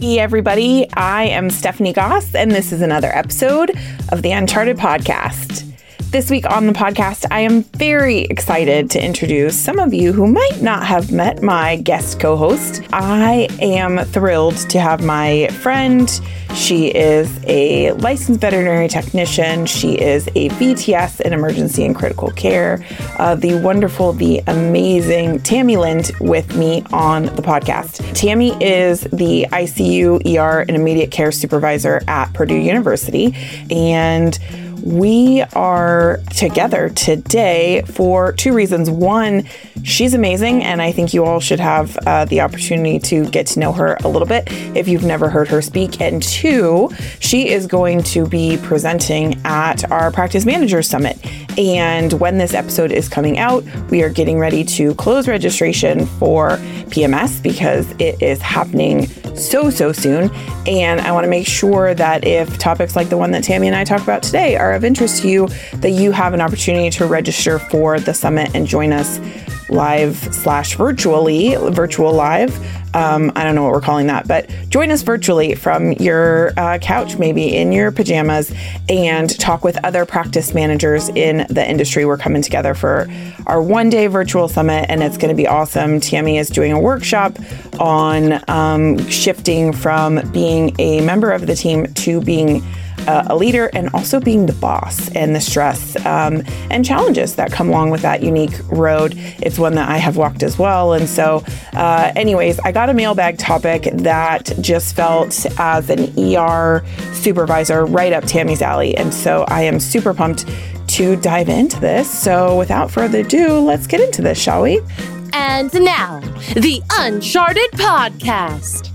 Hey, everybody. I am Stephanie Goss, and this is another episode of the Uncharted Podcast. This week on the podcast, I am very excited to introduce some of you who might not have met my guest co host. I am thrilled to have my friend. She is a licensed veterinary technician. She is a VTS in emergency and critical care. Uh, the wonderful, the amazing Tami Lind with me on the podcast. Tami is the ICU, ER, and immediate care supervisor at Purdue University. And we are together today for two reasons. One, she's amazing, and I think you all should have uh, the opportunity to get to know her a little bit if you've never heard her speak. And two, she is going to be presenting at our Practice Manager Summit. And when this episode is coming out, we are getting ready to close registration for PMS because it is happening so, so soon. And I want to make sure that if topics like the one that Tami and I talk about today are of interest to you, that you have an opportunity to register for the summit and join us live slash virtually, virtual live. Um, I don't know what we're calling that, but join us virtually from your uh, couch, maybe in your pajamas, and talk with other practice managers in the industry. We're coming together for our one day virtual summit, and it's going to be awesome. Tami is doing a workshop on um, shifting from being a member of the team to being uh, a leader and also being the boss and the stress um, and challenges that come along with that unique road. It's one that I have walked as well. And so, uh, anyways, I got a mailbag topic that just felt as an ER supervisor right up Tami's alley. And so I am super pumped to dive into this. So, without further ado, let's get into this, shall we? And now, the Uncharted Podcast.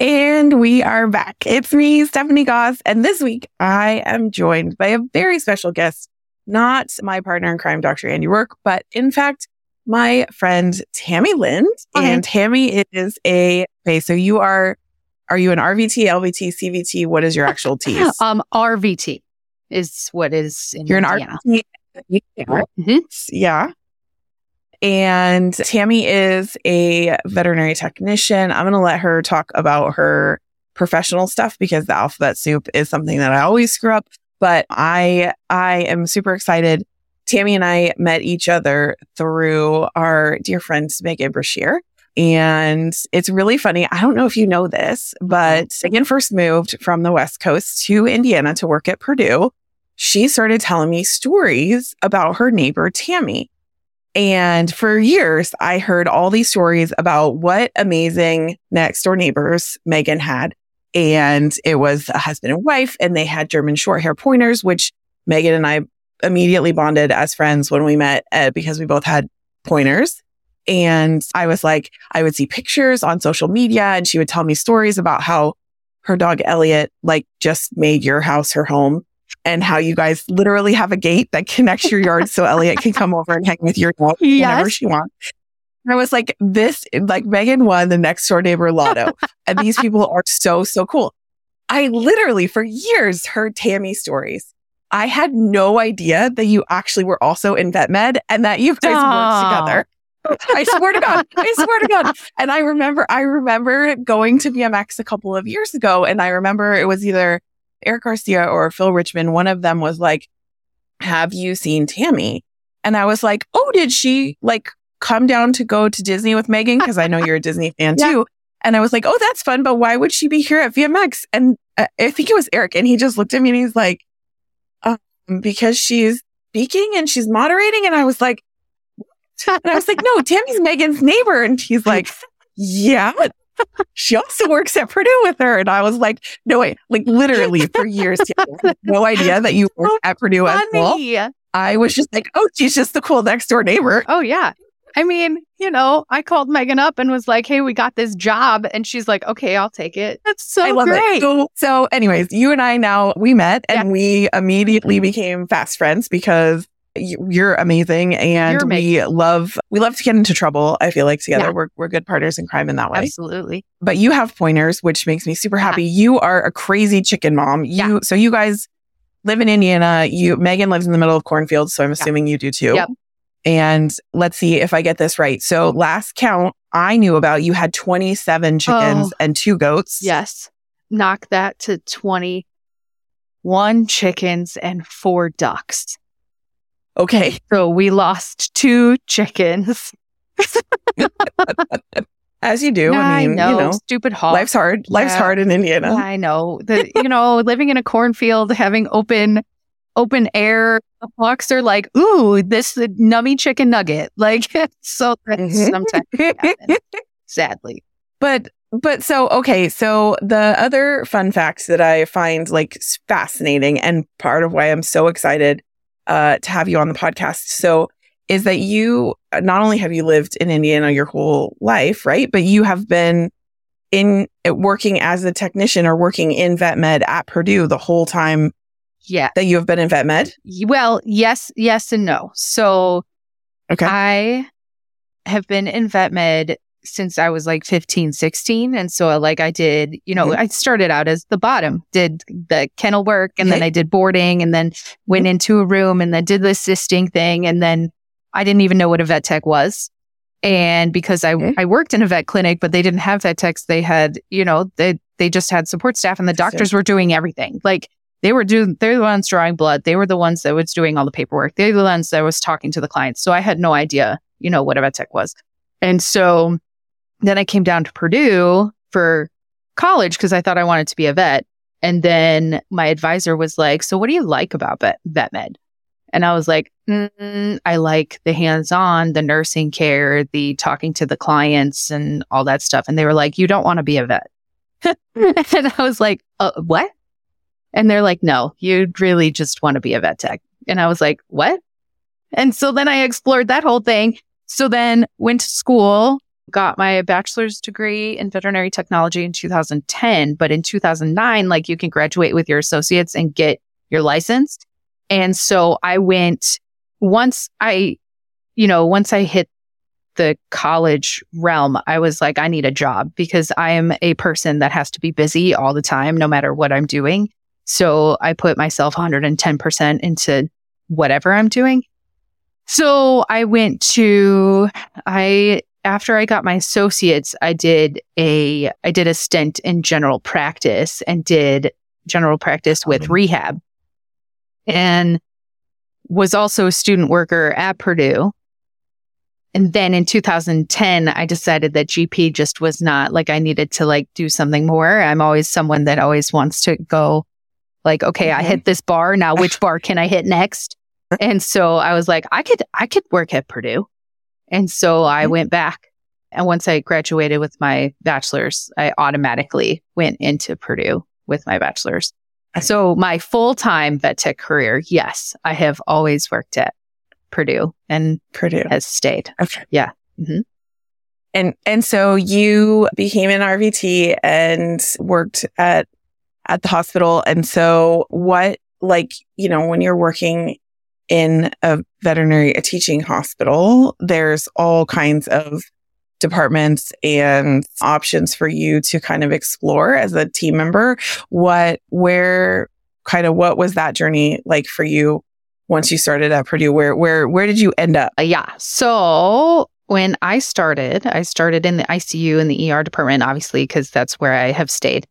And we are back. It's me, Stephanie Goss. And this week I am joined by a very special guest, not my partner in crime, Dr. Andy Roark, but in fact, my friend Tami Lind. Hi. And Tami is a, okay, so you are, are you an RVT, LVT, CVT? What is your actual T? Um, RVT is what is in You're an RVT. Yeah. Mhm. Yeah. And Tami is a veterinary technician. I'm going to let her talk about her professional stuff because the alphabet soup is something that I always screw up, but I I am super excited. Tami and I met each other through our dear friend Megan Brashear. And it's really funny. I don't know if you know this, but Megan first moved from the West Coast to Indiana to work at Purdue. She started telling me stories about her neighbor, Tami. And for years, I heard all these stories about what amazing next door neighbors Megan had. And it was a husband and wife, and they had German short hair pointers, which Megan and I immediately bonded as friends when we met uh, because we both had pointers. And I was like, I would see pictures on social media, and she would tell me stories about how her dog Elliot like just made your house her home and how you guys literally have a gate that connects your yard so Elliot can come over and hang with your dog whenever she wants. And I was like, this, like Megan won the next door neighbor lotto. and these people are so, so cool. I literally for years heard Tami stories. I had no idea that you actually were also in vet med and that you guys Aw. worked together. I swear to God. I swear to God. And I remember, I remember going to VMX a couple of years ago. And I remember it was either Eric Garcia or Phil Richmond. One of them was like, have you seen Tami? And I was like, oh, did she like come down to go to Disney with Megan? Cause I know you're a Disney fan Yeah. too. And I was like, oh, that's fun. But why would she be here at VMX? And uh, I think it was Eric. And he just looked at me and he's like, um, because she's speaking and she's moderating. And I was like, and I was like, no, Tami's Megan's neighbor. And he's like, yeah, she also works at Purdue with her. And I was like, no, wait, like literally for years, no idea that you worked oh, at Purdue as well. Funny. I was just like, oh, she's just the cool next door neighbor. Oh yeah. I mean, you know, I called Megan up and was like, "Hey, we got this job," and she's like, "Okay, I'll take it." That's so great. So, so, anyways, you and I now we met and we immediately became fast friends because you're amazing and You're we love we love to get into trouble. I feel like together Yeah. we're we're good partners in crime in that way. Absolutely. But you have pointers, which makes me super Yeah. happy. You are a crazy chicken mom. You Yeah. so you guys live in Indiana. You Megan lives in the middle of cornfields, so I'm assuming you do too. Yep. And let's see if I get this right. So last count I knew about, you had 27 chickens Oh. and two goats. Yes. Knock that to 21 chickens and four ducks. Okay. So we lost two chickens. As you do. I mean, know, you know, stupid hog. life's hard. Life's Yeah. hard in Indiana. I know that you know living in a cornfield, having open open air hawks are like, ooh, this nummy chicken nugget. Like so that's Mhm. sometimes sadly. But but so okay, so the other fun facts that I find like fascinating and part of why I'm so excited uh to have you on the podcast. So is that you uh, not only have you lived in Indiana your whole life, right? But you have been in uh, working as a technician or working in vet med at Purdue the whole time Yeah. that you have been in vet med. Well, yes, yes, and no. So Okay. I have been in vet med since I was like 15, 16. And so like I did, you know, Mhm. I started out as the bottom, did the kennel work and then I did boarding and then went into a room and then did the assisting thing. And then I didn't even know what a vet tech was. And because I, Okay. I worked in a vet clinic, but they didn't have vet techs, they had, you know, they, they just had support staff and the doctors were doing everything. Like they were doing, they're the ones drawing blood. They were the ones that was doing all the paperwork. They're the ones that was talking to the clients. So I had no idea, you know, what a vet tech was. And so then I came down to Purdue for college because I thought I wanted to be a vet. And then my advisor was like, So what do you like about vet, vet med? And I was like, mm, I like the hands on, the nursing care, the talking to the clients and all that stuff. And they were like, You don't want to be a vet. and I was like, uh, What? And they're like, No, you really just want to be a vet tech. And I was like, What? And so then I explored that whole thing. So then went to school, got my bachelor's degree in veterinary technology in 2010. But in 2009, like you can graduate with your associates and get your license. And so I went once I, you know, once I hit the college realm, I was like, I need a job because I am a person that has to be busy all the time, no matter what I'm doing. So I put myself 110% into whatever I'm doing. So I went to, I, after I got my associates, I did a, I did a stint in general practice and did general practice with rehab and was also a student worker at Purdue. And then in 2010, I decided that GP just was not like I needed to like do something more. I'm always someone that always wants to go like, okay, I Mhm. hit this bar. Now which bar can I hit next? And so I was like, I could, I could work at Purdue. And so I Mhm. went back. And once I graduated with my bachelor's, I automatically went into Purdue with my bachelor's. So my full-time vet tech career, yes, I have always worked at Purdue and Purdue. has stayed. Okay. Yeah. Mhm. And and so you became an RVT and worked at at the hospital. And so what like, you know, when you're working in a veterinary a teaching hospital, there's all kinds of departments and options for you to kind of explore as a team member. What where kind of what was that journey like for you once you started at Purdue? Where where where did you end up? Uh, yeah. So when I started, I started in the ICU in the ER department, obviously, because that's where I have stayed.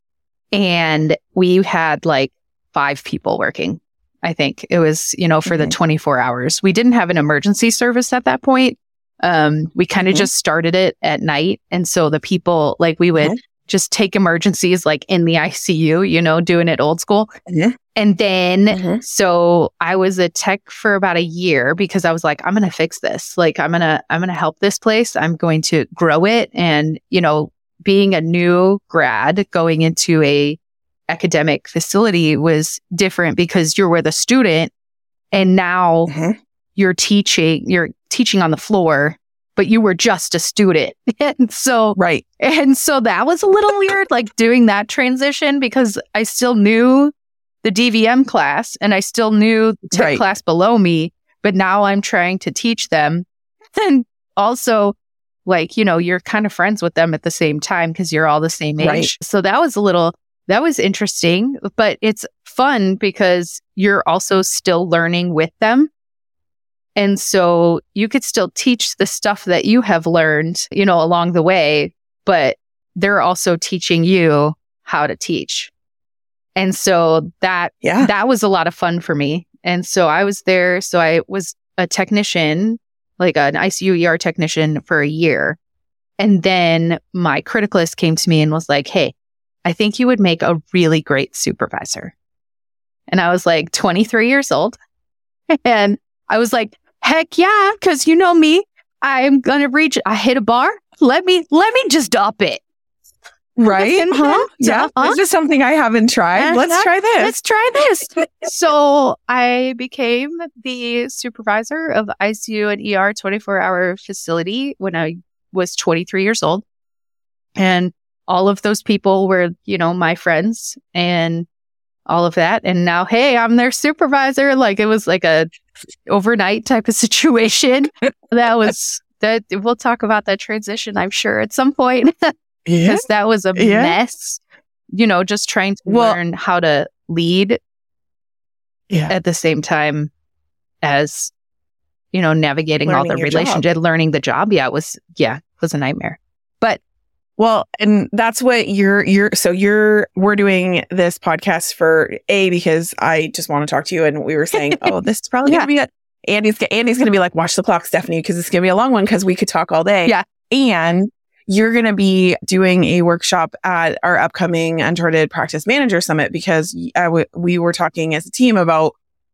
And we had like five people working. I think it was, you know, for the Mhm. 24 hours. We didn't have an emergency service at that point. Um, we kind of Mhm. just started it at night. And so the people, like, we would Mhm. just take emergencies like in the ICU, you know, doing it old school. And then Mhm. so I was a tech for about a year because I was like, I'm going to fix this. Like, I'm going to, I'm going to help this place. I'm going to grow it. And, you know, being a new grad going into a academic facility was different because you're with a student and now Mhm. you're teaching, you're teaching on the floor, but you were just a student. and so Right. and so that was a little weird, like doing that transition because I still knew the DVM class and I still knew the Right. class below me, but now I'm trying to teach them. And also, like, you know, you're kind of friends with them at the same time because you're all the same age. Right. So that was a little, that was interesting, but it's fun because you're also still learning with them. And so you could still teach the stuff that you have learned, you know, along the way, but they're also teaching you how to teach. And so that, Yeah. that was a lot of fun for me. And so I was there. So I was a technician, like an ICU ER technician for a year. And then my criticalist came to me and was like, Hey, I think you would make a really great supervisor. And I was like 23 years old. And I was like, heck yeah, because you know me. I'm gonna reach I hit a bar. Let me let me just up it. Right? Huh? Yeah. uh-huh. This is something I haven't tried. Uh-huh. Let's try this. Let's try this. so I became the supervisor of the ICU and ER 24 hour facility when I was 23 years old. And all of those people were, you know, my friends and all of that. And now, hey, I'm their supervisor. Like it was like a overnight type of situation. that was that we'll talk about that transition, I'm sure, at some point yeah. that was a Yeah. mess. You know, just trying to Well- learn how to lead Yeah. at the same time as you know navigating all the job. relationship, learning the job. Yeah, it was yeah, it was a nightmare. Well, and that's what you're you're so you're we're doing this podcast for A because I just want to talk to you and we were saying, "Oh, this is probably Yeah. going to be a Andy's Andy's going to be like, "Watch the clock, Stephanie, because it's going to be a long one because we could talk all day." Yeah. And you're going to be doing a workshop at our upcoming Uncharted Practice Manager Summit because uh, I w- we were talking as a team about,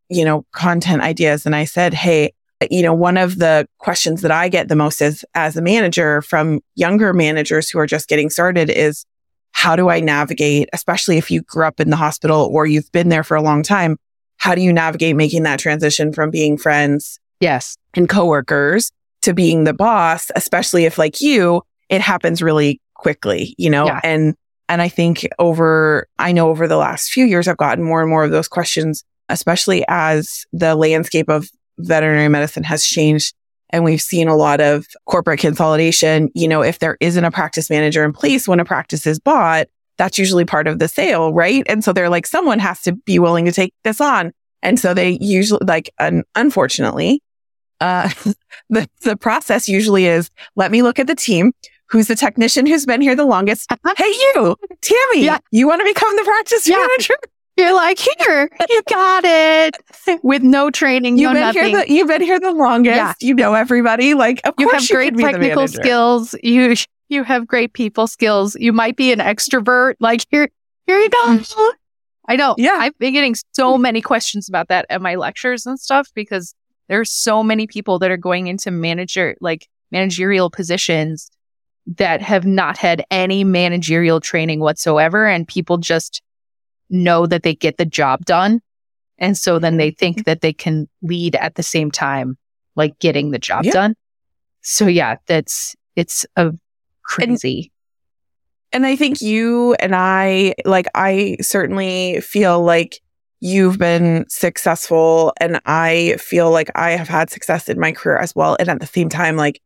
you know, content ideas. And I said, Hey, you know, one of the questions that I get the most as, as a manager from younger managers who are just getting started is how do I navigate, especially if you grew up in the hospital or you've been there for a long time? How do you navigate making that transition from being friends yes, and coworkers to being the boss, especially if like you, it happens really quickly, you know? Yeah. And, and I think over, I know over the last few years, I've gotten more and more of those questions, especially as the landscape of veterinary medicine has changed. And we've seen a lot of corporate consolidation. You know, if there isn't a practice manager in place when a practice is bought, that's usually part of the sale, right? And so they're like, someone has to be willing to take this on. And so they usually like, un- unfortunately, uh, the, the process usually is let me look at the team. Who's the technician who's been here the longest? hey, you, Tami, Yeah. you want to become the practice Yeah. manager? You're like here, you got it with no training, You've no been nothing. here the, you've been here the longest. Yeah. You know everybody. Like, of course. you course have great could technical skills. You you have great people skills. You might be an extrovert. Like here, here you go. Mm. I know. Yeah. I've been getting so mm. many questions about that at my lectures and stuff because there's so many people that are going into manager like managerial positions that have not had any managerial training whatsoever and people just know that they get the job done and so then they think mm-hmm. that they can lead at the same time like getting the job Yeah. done so yeah that's it's a crazy And I think you and I, like, I certainly feel like you've been successful and I feel like I have had success in my career as well. And at the same time, like,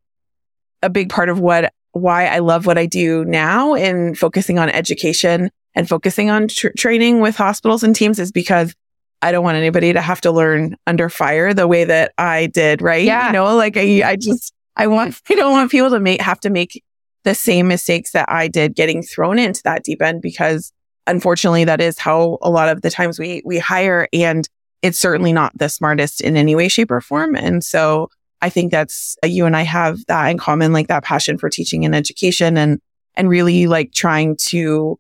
a big part of what, why I love what I do now in focusing on education and focusing on tr- training with hospitals and teams is because I don't want anybody to have to learn under fire the way that I did, right? Yeah. You know, like I, I just, I want, I don't want people to make, have to make the same mistakes that I did getting thrown into that deep end because unfortunately that is how a lot of the times we we hire and it's certainly not the smartest in any way shape or form and so I think that's uh, you and I have that in common like that passion for teaching and education and and really like trying to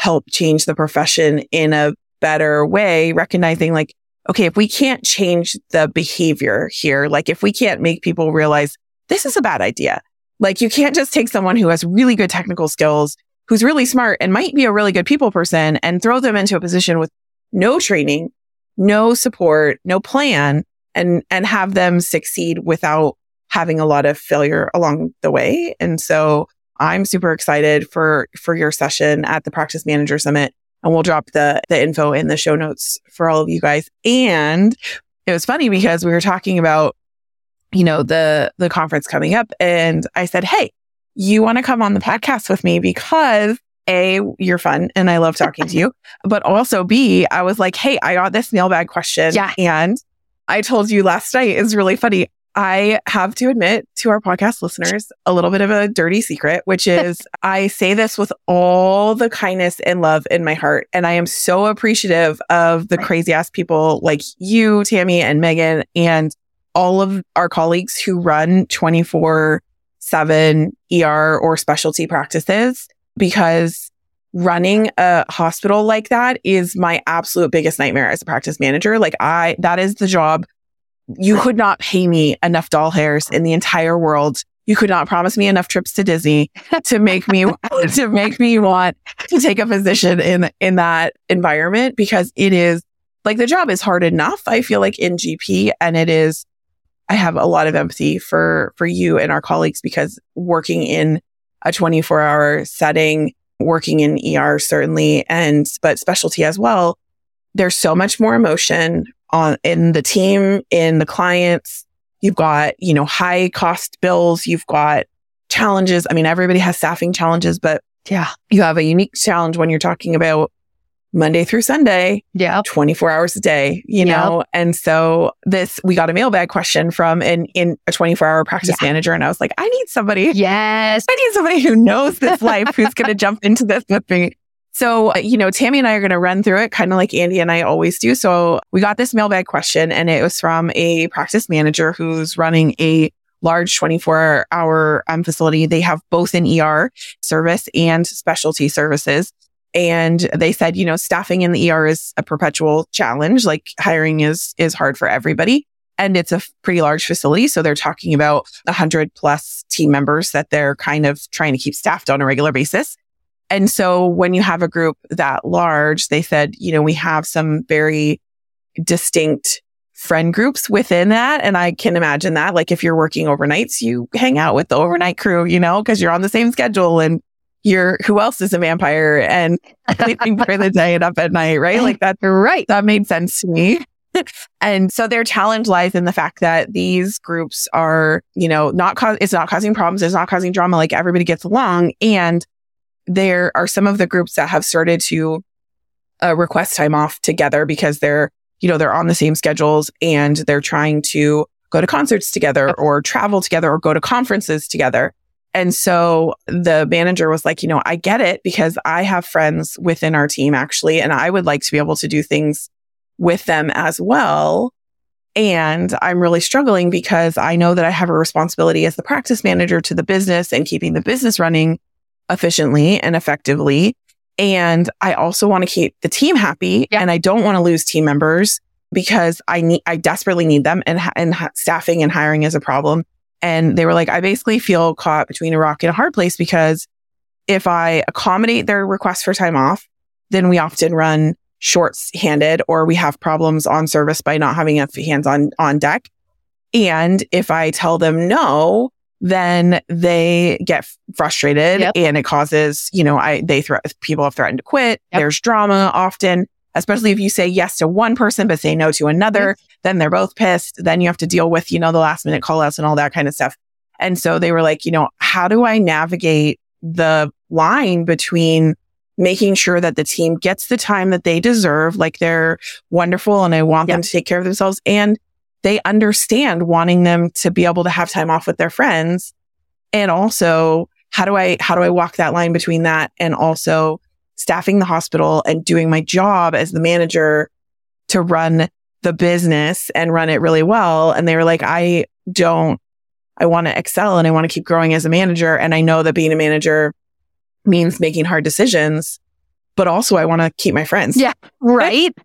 help change the profession in a better way recognizing like okay if we can't change the behavior here like if we can't make people realize this is a bad idea like you can't just take someone who has really good technical skills, who's really smart and might be a really good people person and throw them into a position with no training, no support, no plan and, and have them succeed without having a lot of failure along the way. And so I'm super excited for, for your session at the practice manager summit and we'll drop the, the info in the show notes for all of you guys. And it was funny because we were talking about you know, the, the conference coming up. And I said, Hey, you want to come on the podcast with me because A, you're fun and I love talking to you. But also B, I was like, Hey, I got this mailbag question Yeah. and I told you last night is really funny. I have to admit to our podcast listeners a little bit of a dirty secret, which is I say this with all the kindness and love in my heart. And I am so appreciative of the crazy ass people like you, Tami and Megan, and all of our colleagues who run 24 seven ER or specialty practices because running a hospital like that is my absolute biggest nightmare as a practice manager. Like I, that is the job you could not pay me enough doll hairs in the entire world. You could not promise me enough trips to Disney to make me to make me want to take a position in in that environment because it is like the job is hard enough. I feel like in GP and it is I have a lot of empathy for for you and our colleagues because working in a 24 hour setting, working in ER certainly and but specialty as well, there's so much more emotion on in the team, in the clients. You've got, you know, high cost bills. You've got challenges. I mean, everybody has staffing challenges, but Yeah. you have a unique challenge when you're talking about Monday through Sunday, Yeah. 24 hours a day, you Yep. know? And so this, we got a mailbag question from an, in a 24 hour practice manager. And I was like, I need somebody Yes. I need somebody who knows this life who's going to jump into this with me. So, uh, you know, Tami and I are going to run through it kind of like Andy and I always do. So we got this mailbag question and it was from a practice manager who's running a large 24 hour um, facility. They have both an ER service and specialty services. And they said, you know, staffing in the ER is a perpetual challenge. Like hiring is, is hard for everybody. And it's a pretty large facility. So they're talking about a hundred plus team members that they're kind of trying to keep staffed on a regular basis. And so when you have a group that large, they said, you know, we have some very distinct friend groups within that. And I can imagine that. Like if you're working overnights, you hang out with the overnight crew, you know, because you're on the same schedule and you're who else is a vampire and sleeping for the day and up at night, right? Like that's Right. that made sense to me. and so their challenge lies in the fact that these groups are, you know, not cause it's not causing problems, it's not causing drama, like everybody gets along. And there are some of the groups that have started to uh, request time off together because they're, you know, they're on the same schedules and they're trying to go to concerts together or travel together or go to conferences together. And so the manager was like, you know, I get it because I have friends within our team actually, and I would like to be able to do things with them as well. And I'm really struggling because I know that I have a responsibility as the practice manager to the business and keeping the business running efficiently and effectively. And I also want to keep the team happy Yeah. and I don't want to lose team members because I need, I desperately need them and, and staffing and hiring is a problem. And they were like, I basically feel caught between a rock and a hard place because if I accommodate their request for time off, then we often run short-handed or we have problems on service by not having enough hands on, on deck. And if I tell them no, then they get frustrated Yep. and it causes, you know, I, they threat, people have threatened to quit. Yep. There's drama often, especially if you say yes to one person, but say no to another, then they're both pissed. Then you have to deal with, you know, the last minute call outs and all that kind of stuff. And so they were like, you know, how do I navigate the line between making sure that the team gets the time that they deserve, like they're wonderful and I want them to take care of themselves and they understand wanting them to be able to have time off with their friends. And also, how do I, how do I walk that line between that and also staffing the hospital and doing my job as the manager to run the business and run it really well? And they were like, I don't, I want to excel and I want to keep growing as a manager. And I know that being a manager means making hard decisions, but also I want to keep my friends. Yeah. Right.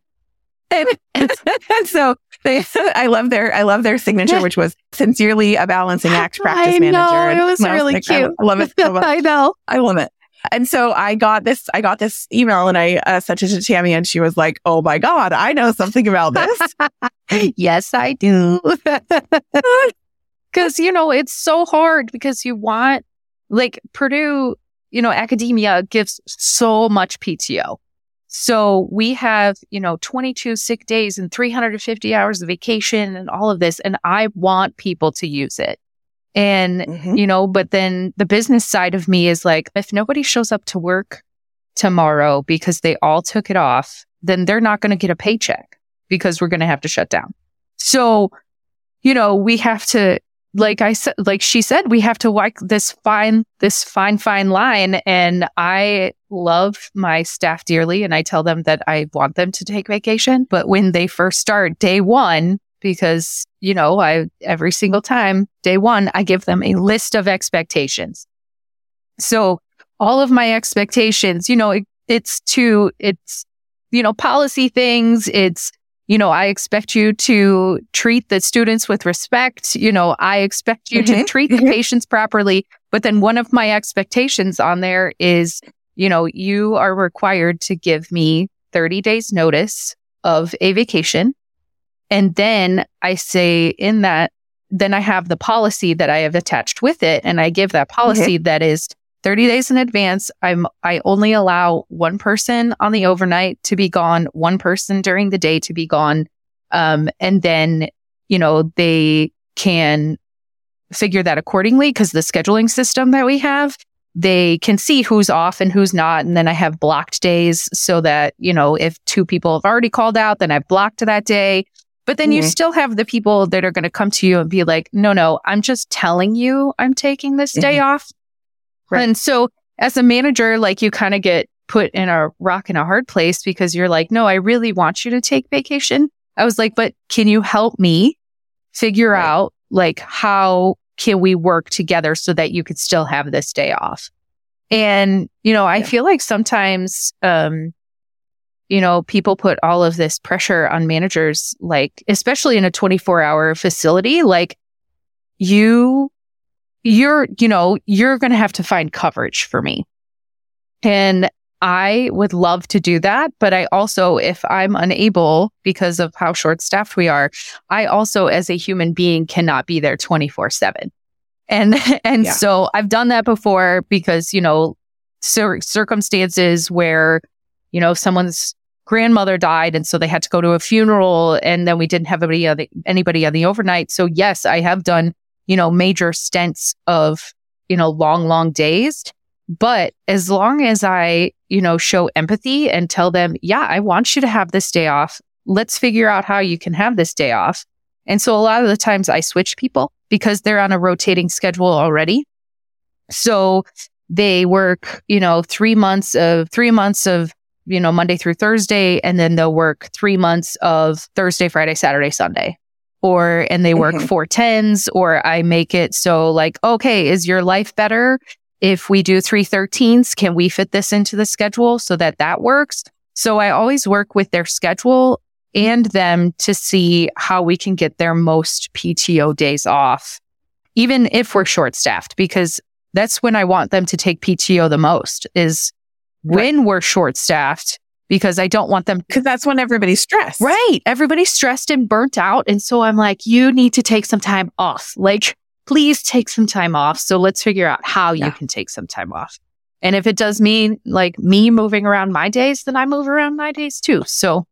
And, and so they, I love their, I love their signature, which was sincerely a balancing act practice I manager. know, And it was really like, cute. I love it so. I know. I love it. And so I got this, I got this email and I uh, sent it to Tami and she was like, Oh my God, I know something about this. yes, I do. Because, you know, it's so hard because you want, like, Purdue, you know, academia gives so much PTO. So we have, you know, 22 sick days and 350 hours of vacation and all of this. And I want people to use it. And, Mhm. you know, but then the business side of me is like, if nobody shows up to work tomorrow because they all took it off, then they're not going to get a paycheck because we're going to have to shut down. So, you know, we have to, like I said, like she said, we have to walk this fine, this fine, fine line. And I love my staff dearly. And I tell them that I want them to take vacation. But when they first start day one, because, you know, I, every single time, day one, I give them a list of expectations. So all of my expectations, you know, it, it's to, it's, you know, policy things. It's, you know, I expect you to treat the students with respect. You know, I expect you Mhm. to treat the patients properly. But then one of my expectations on there is, you know, you are required to give me 30 days notice of a vacation. And then I say in that, then I have the policy that I have attached with it. And I give that policy that is 30 days in advance. I'm, I only allow one person on the overnight to be gone, one person during the day to be gone. Um, and then, you know, they can figure that accordingly because the scheduling system that we have, they can see who's off and who's not. And then I have blocked days so that, you know, if two people have already called out, then I've blocked that day. But then you Mhm. still have the people that are going to come to you and be like, no, no, I'm just telling you I'm taking this day off. Right. And so as a manager, like you kind of get put in a rock and a hard place because you're like, no, I really want you to take vacation. I was like, but can you help me figure Right. out like how can we work together so that you could still have this day off? And, you know, I Yeah. feel like sometimes, um, you know, people put all of this pressure on managers, like, especially in a 24 hour facility, like you, you're, you know, you're going to have to find coverage for me. And I would love to do that. But I also, if I'm unable because of how short staffed we are, I also, as a human being, cannot be there 24 seven. And, and Yeah. so I've done that before because, you know, cir- circumstances where, you know, someone's grandmother died and so they had to go to a funeral and then we didn't have anybody on the, anybody on the overnight. So yes, I have done, you know, major stints of, you know, long, long days. But as long as I, you know, show empathy and tell them, yeah, I want you to have this day off. Let's figure out how you can have this day off. And so a lot of the times I switch people because they're on a rotating schedule already. So they work, you know, three months of three months of, you know, Monday through Thursday, and then they'll work three months of Thursday, Friday, Saturday, Sunday. Or, and they work Mhm. four tens, or I make it so like, okay, is your life better if we do three 13s? Can we fit this into the schedule so that that works? So I always work with their schedule and them to see how we can get their most PTO days off, even if we're short staffed, because that's when I want them to take PTO the most is when we're short staffed, because I don't want them Because that's when everybody's stressed. Right. Everybody's stressed and burnt out. And so I'm like, you need to take some time off. Like, please take some time off. So let's figure out how Yeah. you can take some time off. And if it does mean like me moving around my days, then I move around my days too. So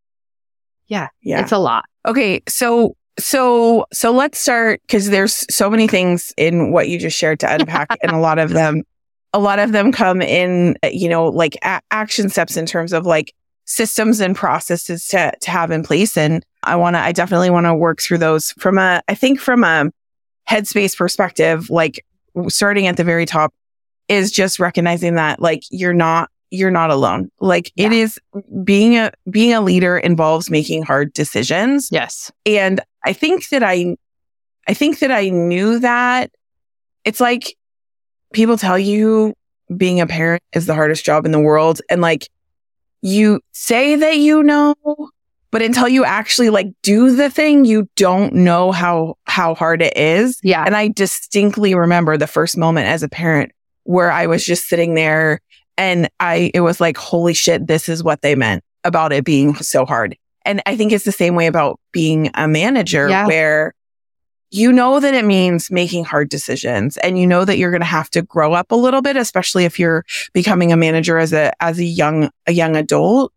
Yeah. yeah. it's a lot. Okay, so so so let's start because there's so many things in what you just shared to unpack, and a lot of them, a lot of them come in, uh, you know, like a- action steps in terms of like systems and processes to to have in place. And I want to, I definitely want to work through those from a, I think from a headspace perspective, like starting at the very top is just recognizing that like you're not you're not alone. Like it is being a being a leader involves making hard decisions. Yes. And I think that I, I think that I knew that it's like people tell you being a parent is the hardest job in the world. And like you say that you know, but until you actually like do the thing, you don't know how, how hard it is. Yeah. And I distinctly remember the first moment as a parent where I was just sitting there and I, it was like, holy shit, this is what they meant about it being so hard. And I think it's the same way about being a manager Yeah. where you know that it means making hard decisions and you know that you're going to have to grow up a little bit, especially if you're becoming a manager as a, as a young, a young adult.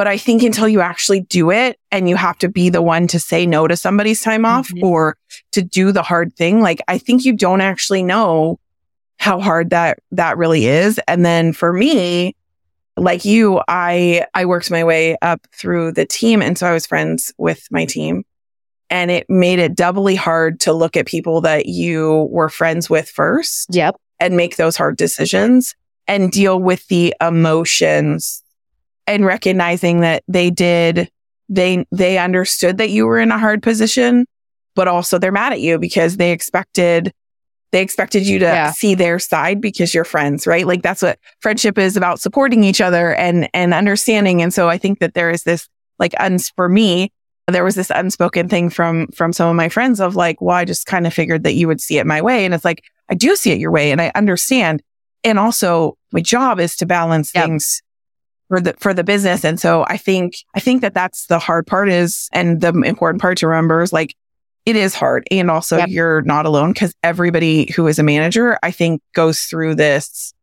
But I think until you actually do it and you have to be the one to say no to somebody's time off Mhm. or to do the hard thing, like I think you don't actually know how hard that that really is. And then for me, like you, I I worked my way up through the team and so I was friends with my team. and it made it doubly hard to look at people that you were friends with first Yep. and make those hard decisions and deal with the emotions and recognizing that they did they they understood that you were in a hard position but also they're mad at you because they expected they expected you to Yeah. see their side because you're friends right like that's what friendship is about supporting each other and and understanding and so i think that there is this like uns for me there was this unspoken thing from from some of my friends of like well i just kind of figured that you would see it my way and it's like i do see it your way and i understand and also my job is to balance Yep. things for the for the business and so i think i think that that's the hard part is and the important part to remember is like it is hard and also Yep. you're not alone because everybody who is a manager i think goes through this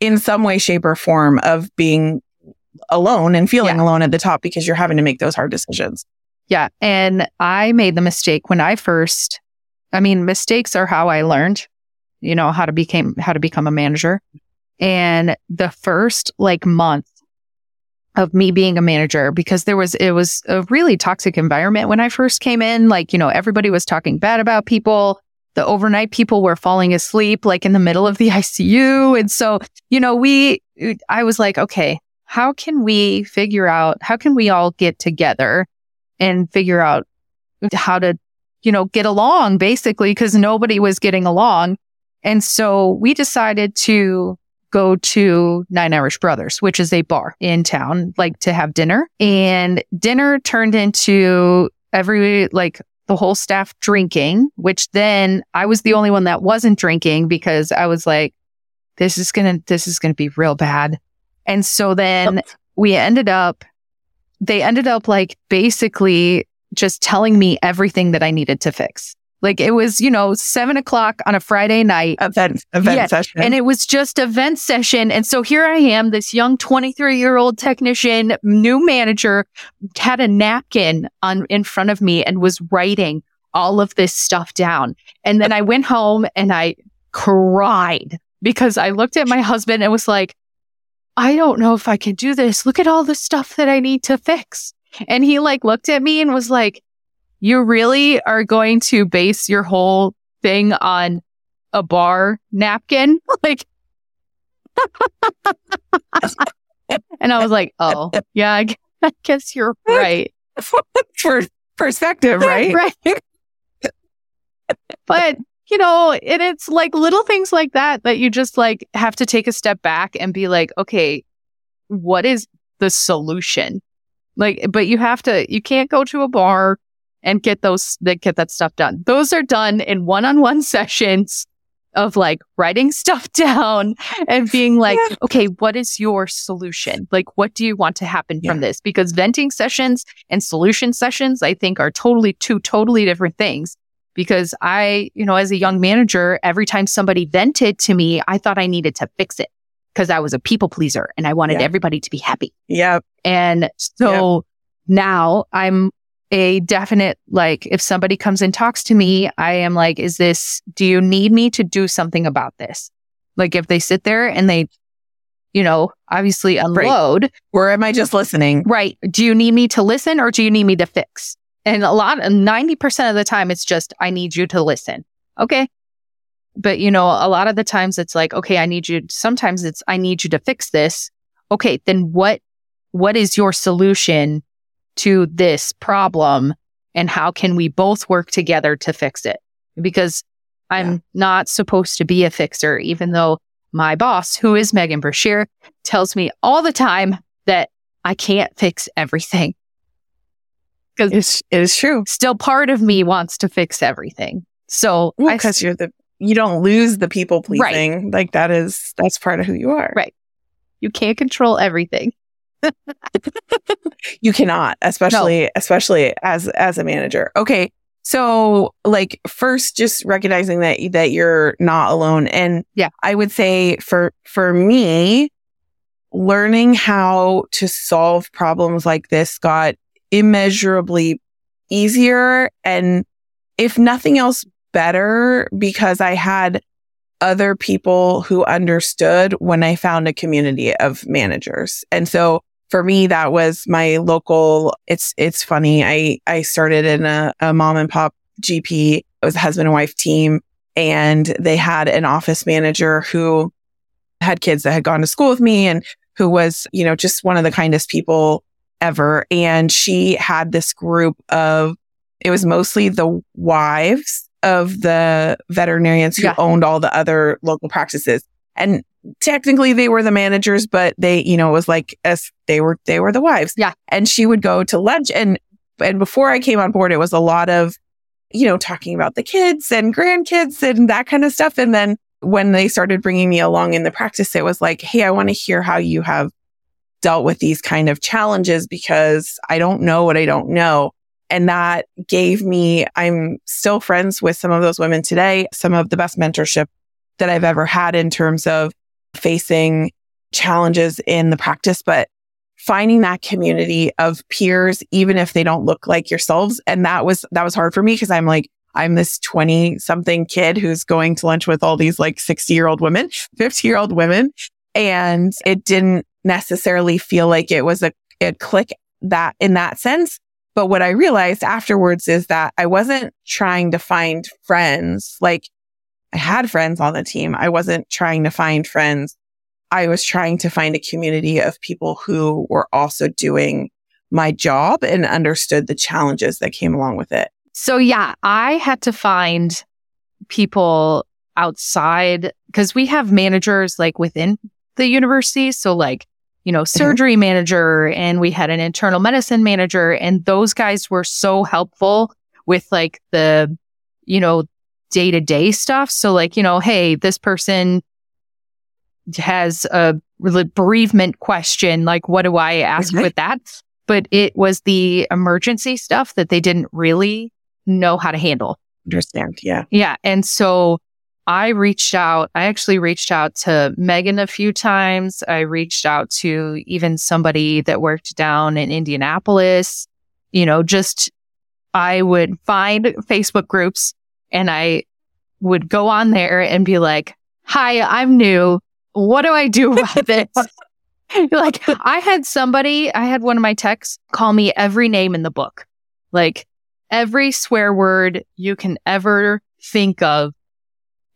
in some way shape or form of being alone and feeling Yeah. alone at the top because you're having to make those hard decisions Yeah. And I made the mistake when I first, I mean, mistakes are how I learned, you know, how to became, how to become a manager. And the first like month of me being a manager, because there was, it was a really toxic environment when I first came in. Like, you know, everybody was talking bad about people. The overnight people were falling asleep like in the middle of the ICU. And so, you know, we, I was like, okay, how can we figure out, how can we all get together and figure out how to, you know, get along basically because nobody was getting along. And so we decided to go to Nine Irish Brothers, which is a bar in town, like to have dinner. And dinner turned into every, like the whole staff drinking, which then I was the only one that wasn't drinking because I was like, this is going to, this is going to be real bad. And so then we ended up they ended up like basically just telling me everything that I needed to fix. Like it was, you know, seven o'clock on a Friday night event event Yeah, session and it was just event session. And so here I am, this young 23 year old technician, new manager, had a napkin on in front of me and was writing all of this stuff down. And then I went home and I cried because I looked at my husband and was like, I don't know if I can do this. Look at all the stuff that I need to fix. And he like looked at me and was like, you really are going to base your whole thing on a bar napkin? Like, and I was like, oh, yeah, I gu- I guess you're right. for perspective right right. but, you know, and it's like little things like that that you just like have to take a step back and be like, okay, what is the solution? Like, but you have to, you can't go to a bar and get those, that get that stuff done. Those are done in one on one sessions of like writing stuff down and being like, Yeah. okay, what is your solution? Like, what do you want to happen from this? Because venting sessions and solution sessions, I think are totally two totally different things. Because I, you know, as a young manager, every time somebody vented to me, I thought I needed to fix it because I was a people pleaser and I wanted Yeah. everybody to be happy. yeah And so now I'm a definite, like, if somebody comes and talks to me, I am like, is this, do you need me to do something about this? Like, if they sit there and they, you know, obviously unload, or am i just listening right? Do you need me to listen or do you need me to fix? And a lot, 90% of the time, it's just, I need you to listen. Okay. But, you know, a lot of the times it's like, okay, I need you, sometimes it's, I need you to fix this. Okay. Then what, what is your solution to this problem? And how can we both work together to fix it? Because I'm Yeah. not supposed to be a fixer, even though my boss, who is Megan Brashear, tells me all the time that I can't fix everything. it's, it is true Still part of me wants to fix everything. So because you're the you don't lose the people pleasing like that is that's part of who you are Right. you can't control everything. You cannot especially especially as as a manager. Okay so like first just recognizing that that you're not alone. And Yeah. i would say for for me learning how to solve problems like this got immeasurably easier and if nothing else better because i had other people who understood when i found a community of managers. And so for me, that was my local. It's, it's funny. I, I started in a, a mom and pop GP. It was a husband and wife team and they had an office manager who had kids that had gone to school with me and who was, you know, just one of the kindest people ever. And she had this group of, it was mostly the wives of the veterinarians who Yeah. owned all the other local practices. And technically they were the managers, but they, you know, it was like as they were, they were the wives. Yeah. And she would go to lunch and, and before I came on board, it was a lot of, you know, talking about the kids and grandkids and that kind of stuff. And then when they started bringing me along in the practice, it was like, Hey, I want to hear how you have dealt with these kind of challenges because I don't know what I don't know. And that gave me, I'm still friends with some of those women today, some of the best mentorship that I've ever had in terms of facing challenges in the practice, but finding that community of peers, even if they don't look like yourselves. And that was, that was hard for me because I'm like, I'm this 20 something kid who's going to lunch with all these like 60 year old women, 50 year old women. And it didn't necessarily feel like it was a, a clique that in that sense. But what I realized afterwards is that I wasn't trying to find friends. Like I had friends on the team. I wasn't trying to find friends. I was trying to find a community of people who were also doing my job and understood the challenges that came along with it. So yeah, I had to find people outside because we have managers like within the university. So like, you know, mm-hmm. surgery manager and we had an internal medicine manager and those guys were so helpful with like the, you know, day to day stuff. So like, you know, hey, this person has a bereavement question. Like, what do I ask with that? But it was the emergency stuff that they didn't really know how to handle. Understand? Yeah. Yeah. And so I reached out. I actually reached out to Megan a few times. I reached out to even somebody that worked down in Indianapolis. You know, just I would find Facebook groups and I would go on there and be like, Hi, I'm new. What do I do about this? like I had somebody, I had one of my techs call me every name in the book. Like every swear word you can ever think of.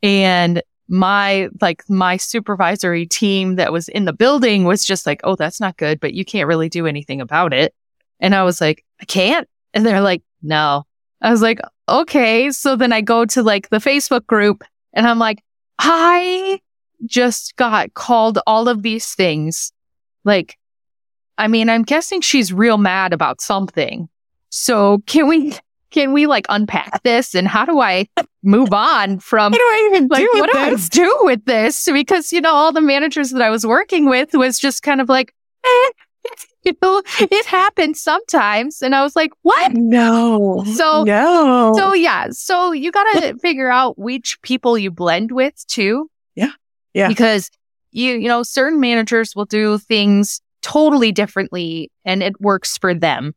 And my, like my supervisory team that was in the building was just like, Oh, that's not good, but you can't really do anything about it. And I was like, I can't. And they're like, no. I was like, okay. So then I go to like the Facebook group and I'm like, I just got called all of these things. Like, I mean, I'm guessing she's real mad about something. So can we, can we like unpack this and how do I move on from What do I even like do what do I do with this? Because you know, all the managers that I was working with was just kind of like, eh, you know, it happens sometimes. And I was like, what? No. So- no. So yeah, so you gotta figure out which people you blend with too. Yeah. Yeah. Because you, you know, certain managers will do things totally differently and it works for them,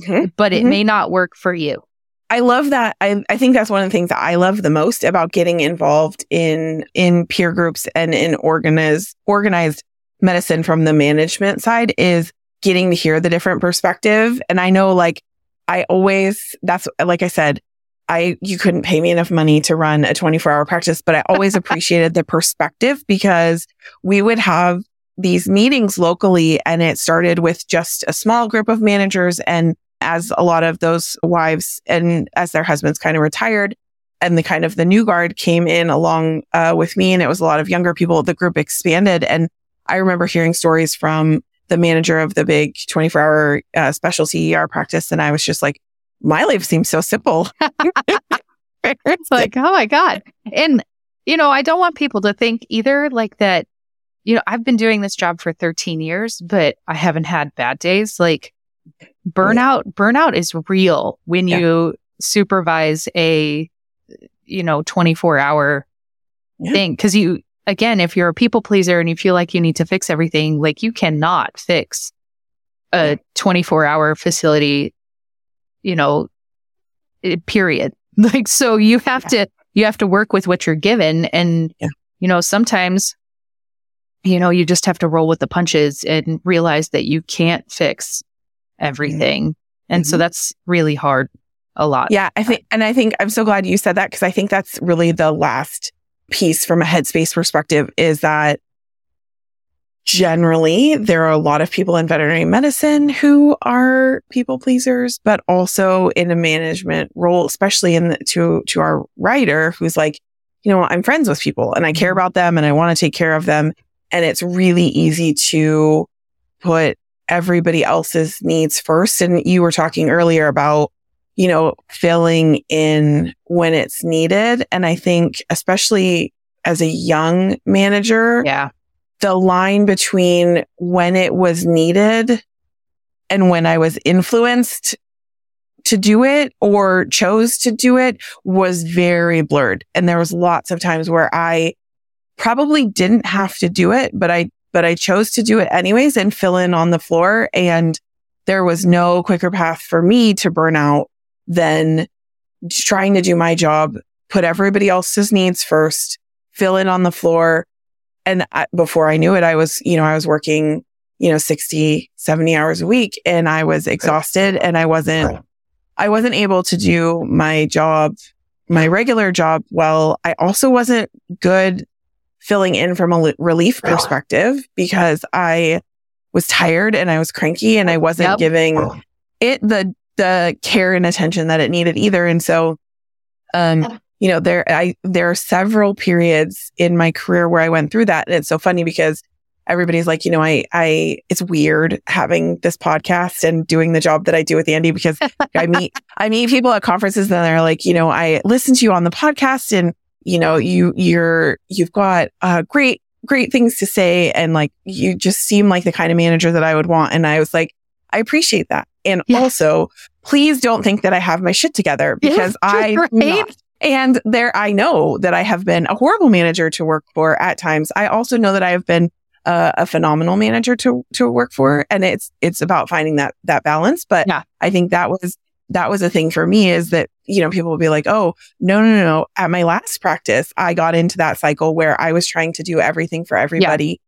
Mhm. but it Mhm. may not work for you. I love that. I, I think that's one of the things that I love the most about getting involved in in peer groups and in organized organized medicine from the management side is getting to hear the different perspective. And I know like I always that's like I said, I you couldn't pay me enough money to run a 24 hour practice, but I always appreciated the perspective because we would have these meetings locally and it started with just a small group of managers and as a lot of those wives and as their husbands kind of retired and the kind of the new guard came in along uh, with me and it was a lot of younger people the group expanded and i remember hearing stories from the manager of the big 24 hour uh, specialty er practice and i was just like my life seems so simple It's like, oh my God. And, you know, I don't want people to think either like that, you know, I've been doing this job for 13 years, but I haven't had bad days. Like burnout, burnout is real when Yeah. you supervise a, you know, 24 hour Yeah. thing. Cause you, again, if you're a people pleaser and you feel like you need to fix everything, like you cannot fix a 24 hour facility, you know, eh, period. Like, so you have to, you have to work with what you're given. And, Yeah. you know, sometimes you know, you just have to roll with the punches and realize that you can't fix everything. And so Mhm. that's really hard a lot. Yeah, I think, and I think I'm so glad you said that because I think that's really the last piece from a headspace perspective is that generally there are a lot of people in veterinary medicine who are people pleasers, but also in a management role, especially in the, to, to our writer who's like, you know, I'm friends with people and I care mm-hmm. about them and I want to take care of them. And it's really easy to put everybody else's needs first. And you were talking earlier about, you know, filling in when it's needed. And I think, especially as a young manager, Yeah. the line between when it was needed and when I was influenced to do it or chose to do it was very blurred. And there was lots of times where I probably didn't have to do it, but I, but I chose to do it anyways and fill in on the floor. And there was no quicker path for me to burn out than trying to do my job, put everybody else's needs first, fill in on the floor. And I, before I knew it, I was, you know, I was working, you know, 60, 70 hours a week and I was exhausted and I wasn't, I wasn't able to do my job, my regular job well. I also wasn't good filling in from a relief perspective because I was tired and I was cranky and I wasn't Yep. giving it the the care and attention that it needed either. And so um you know there I there are several periods in my career where I went through that and it's so funny because everybody's like, you know, I I it's weird having this podcast and doing the job that I do with Andy because I meet I meet people at conferences and they're like, you know, I listen to you on the podcast and you know, you you're you've got uh great great things to say and like you just seem like the kind of manager that I would want and I was like, I appreciate that. And Yeah. also, please don't think that I have my shit together Yeah, because I right? not. And there, I know that I have been a horrible manager to work for at times. I also know that I have been uh, a phenomenal manager to to work for, and it's it's about finding that that balance. But Yeah. I think that was that was a thing for me is that you know people will be like, oh no no no no. At my last practice, I got into that cycle where I was trying to do everything for everybody.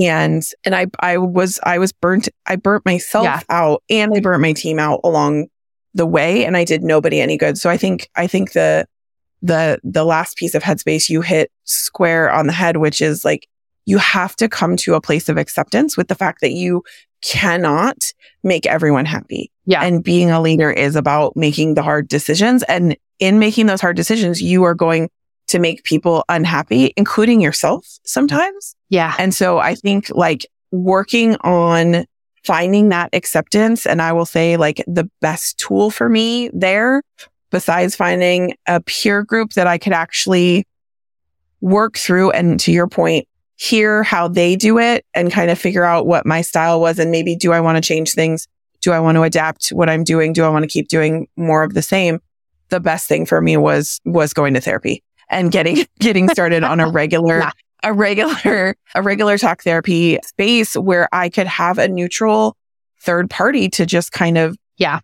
And and I I was I was burnt I burnt myself Yeah. out and I burnt my team out along the way and I did nobody any good. So I think I think the the the last piece of headspace you hit square on the head which is like you have to come to a place of acceptance with the fact that you cannot make everyone happy. Yeah. And being a leader is about making the hard decisions and in making those hard decisions you are going to make people unhappy including yourself sometimes. Yeah. And so I think like working on finding that acceptance. And I will say like the best tool for me there, besides finding a peer group that I could actually work through and to your point, hear how they do it and kind of figure out what my style was. And maybe do I want to change things? Do I want to adapt what I'm doing? Do I want to keep doing more of the same? The best thing for me was, was going to therapy and getting, getting started on a regular Yeah. a regular, a regular talk therapy space where I could have a neutral third party to just kind of Yeah.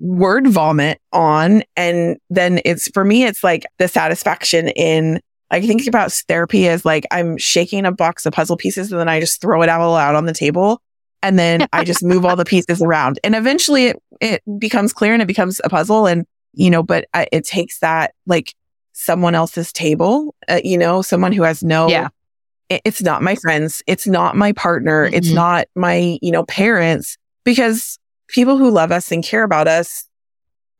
word vomit on. And then it's for me, it's like the satisfaction in I think about therapy as like I'm shaking a box of puzzle pieces and then I just throw it all out on the table. And then I just move all the pieces around and eventually it, it becomes clear and it becomes a puzzle. And, you know, but uh, it takes that like someone else's table, uh, you know, someone who has no, Yeah. it- it's not my friends. It's not my partner. It's Mhm. not my, you know, parents because people who love us and care about us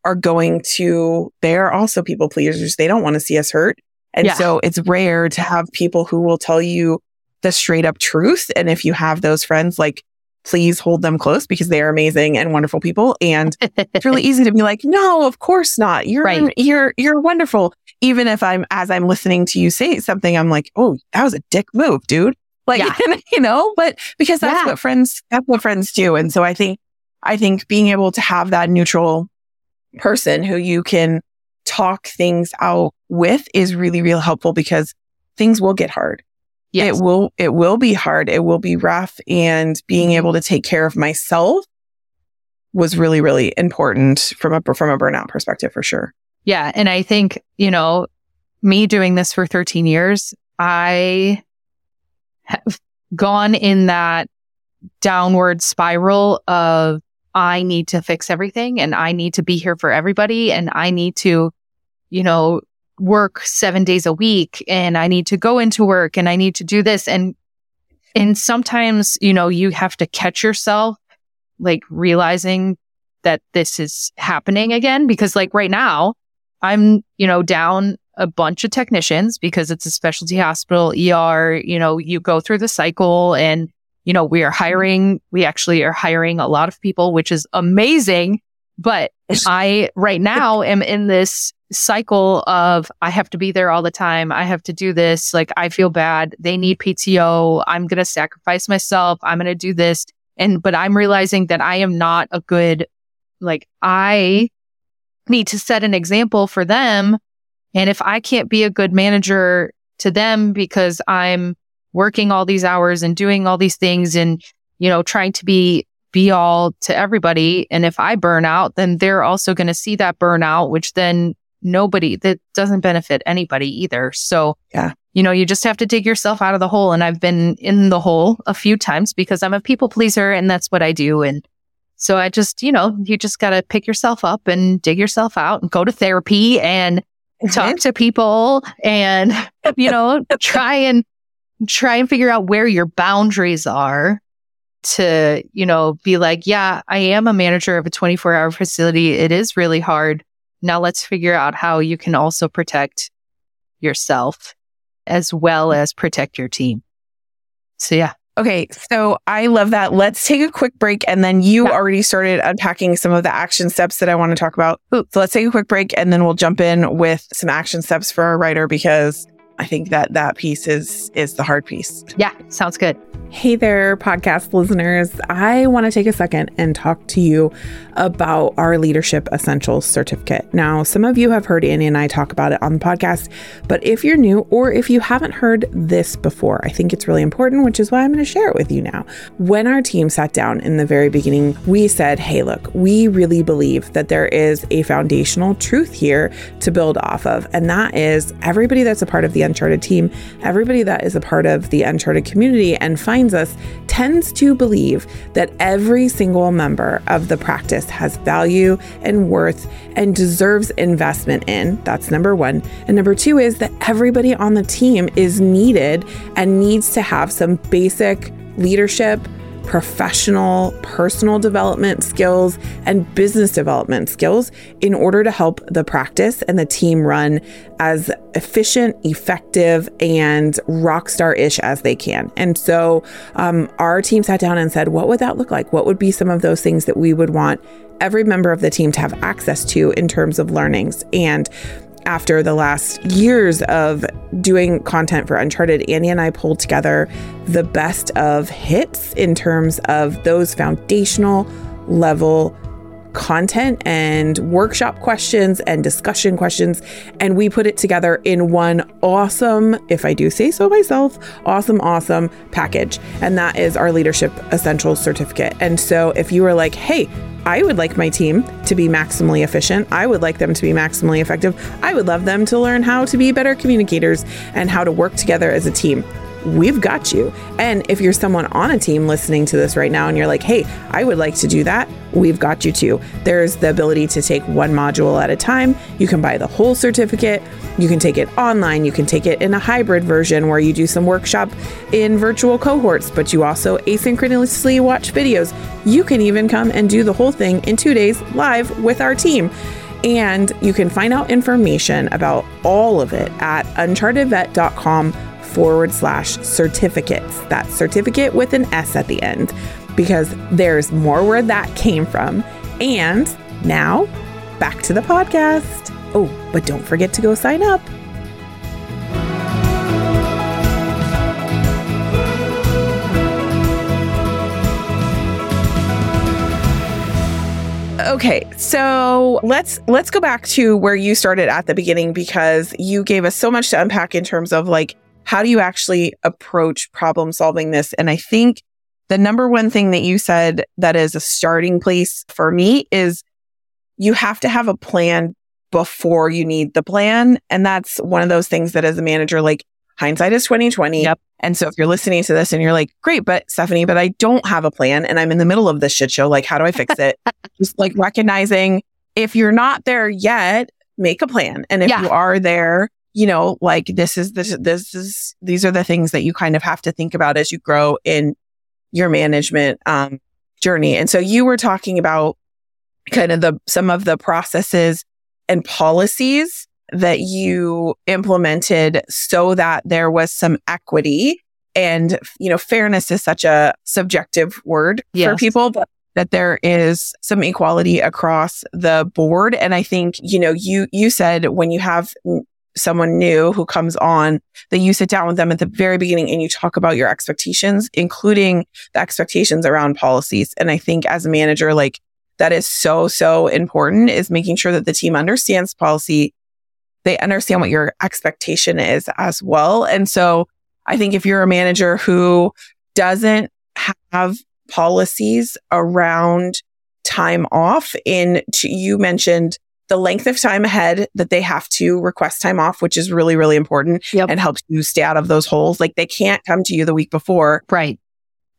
are going to, they're also people pleasers. They don't want to see us hurt. And Yeah. so it's rare to have people who will tell you the straight up truth. And if you have those friends, like, please hold them close because they are amazing and wonderful people. And it's really easy to be like, no, of course not. You're, Right. you're, you're wonderful. Even if I'm, as I'm listening to you say something, I'm like, oh, that was a dick move, dude. Like, Yeah. you know, but because that's Yeah. what friends, that's what friends do. And so I think, I think being able to have that neutral person who you can talk things out with is really, really helpful because things will get hard. yes. It will, it will be hard. It will be rough. And being able to take care of myself was really, really important from a, from a burnout perspective for sure. Yeah. And I think, you know, me doing this for 13 years, I have gone in that downward spiral of I need to fix everything and I need to be here for everybody and I need to, you know, work seven days a week and I need to go into work and I need to do this. And, and sometimes, you know, you have to catch yourself like realizing that this is happening again because like right now I'm, you know, down a bunch of technicians because it's a specialty hospital, ER, you know, you go through the cycle and, you know, we are hiring, we actually are hiring a lot of people, which is amazing. But I right now am in this cycle of I have to be there all the time. I have to do this. Like I feel bad. They need PTO. I'm going to sacrifice myself. I'm going to do this. And, but I'm realizing that I am not a good, like I need to set an example for them and if I can't be a good manager to them because I'm working all these hours and doing all these things and, you know, trying to be be all to everybody. And if I burn out, then they're also going to see that burnout, which then nobody that doesn't benefit anybody either. So, yeah, you know, you just have to dig yourself out of the hole. And I've been in the hole a few times because I'm a people pleaser and that's what I do. And so I just, you know, you just got to pick yourself up and dig yourself out and go to therapy and talk mm-hmm. to people and, you know, try and try and figure out where your boundaries are to, you know, be like, yeah, I am a manager of a 24 hour facility. It is really hard. Now let's figure out how you can also protect yourself as well as protect your team. So yeah. Okay, so I love that. Let's take a quick break. And then you yeah. already started unpacking some of the action steps that I want to talk about. So let's take a quick break and then we'll jump in with some action steps for our writer because I think that that piece is is the hard piece. Yeah, sounds good. Hey there, podcast listeners. I want to take a second and talk to you about our Leadership Essentials certificate. Now, some of you have heard Andy and I talk about it on the podcast, but if you're new or if you haven't heard this before, I think it's really important, which is why I'm going to share it with you now. When our team sat down in the very beginning, we said, hey, look, we really believe that there is a foundational truth here to build off of, and that is everybody that's a part of the Uncharted team, everybody that is a part of the Uncharted community and finds us tends to believe that every single member of the practice has value and worth and deserves investment in. That's number one. And number two is that everybody on the team is needed and needs to have some basic leadership professional, personal development skills, and business development skills in order to help the practice and the team run as efficient, effective, and rock star ish as they can. And so um, our team sat down and said, what would that look like? What would be some of those things that we would want every member of the team to have access to in terms of learnings? And after the last years of doing content for Uncharted, Andy and I pulled together the best of hits in terms of those foundational level content and workshop questions and discussion questions. And we put it together in one awesome, if I do say so myself, awesome, awesome package. And that is our Leadership Essentials Certificate. And so if you were like, hey, I would like my team to be maximally efficient. I would like them to be maximally effective. I would love them to learn how to be better communicators and how to work together as a team we've got you. And if you're someone on a team listening to this right now and you're like, hey, I would like to do that, we've got you too. There's the ability to take one module at a time. You can buy the whole certificate. You can take it online. You can take it in a hybrid version where you do some workshop in virtual cohorts, but you also asynchronously watch videos. You can even come and do the whole thing in two days live with our team. And you can find out information about all of it at unchartedvet.com forward slash certificates. That certificate with an S at the end, because there's more where that came from. And now back to the podcast. Oh, but don't forget to go sign up. okay so let's let's go back to where you started at the beginning because you gave us so much to unpack in terms of like how do you actually approach problem solving this? And I think the number one thing that you said that is a starting place for me is you have to have a plan before you need the plan. And that's one of those things that as a manager, like hindsight is 2020. Yep. And so if you're listening to this and you're like, great, but Stephanie, but I don't have a plan and I'm in the middle of this shit show, like, how do I fix it? Just like recognizing if you're not there yet, make a plan. And if Yeah. you are there, you know, like this is this, this is, these are the things that you kind of have to think about as you grow in your management, um, journey. And so you were talking about kind of the, some of the processes and policies that you implemented so that there was some equity and you know fairness is such a subjective word for people but that there is some equality across the board and i think you know you you said when you have someone new who comes on that you sit down with them at the very beginning and you talk about your expectations including the expectations around policies. And i think as a manager like that is so so important is making sure that the team understands policy. They understand what your expectation is as well. And so i think if you're a manager who doesn't have policies around time off in you mentioned the length of time ahead that they have to request time off which is really really important Yep. and helps you stay out of those holes like they can't come to you the week before Right.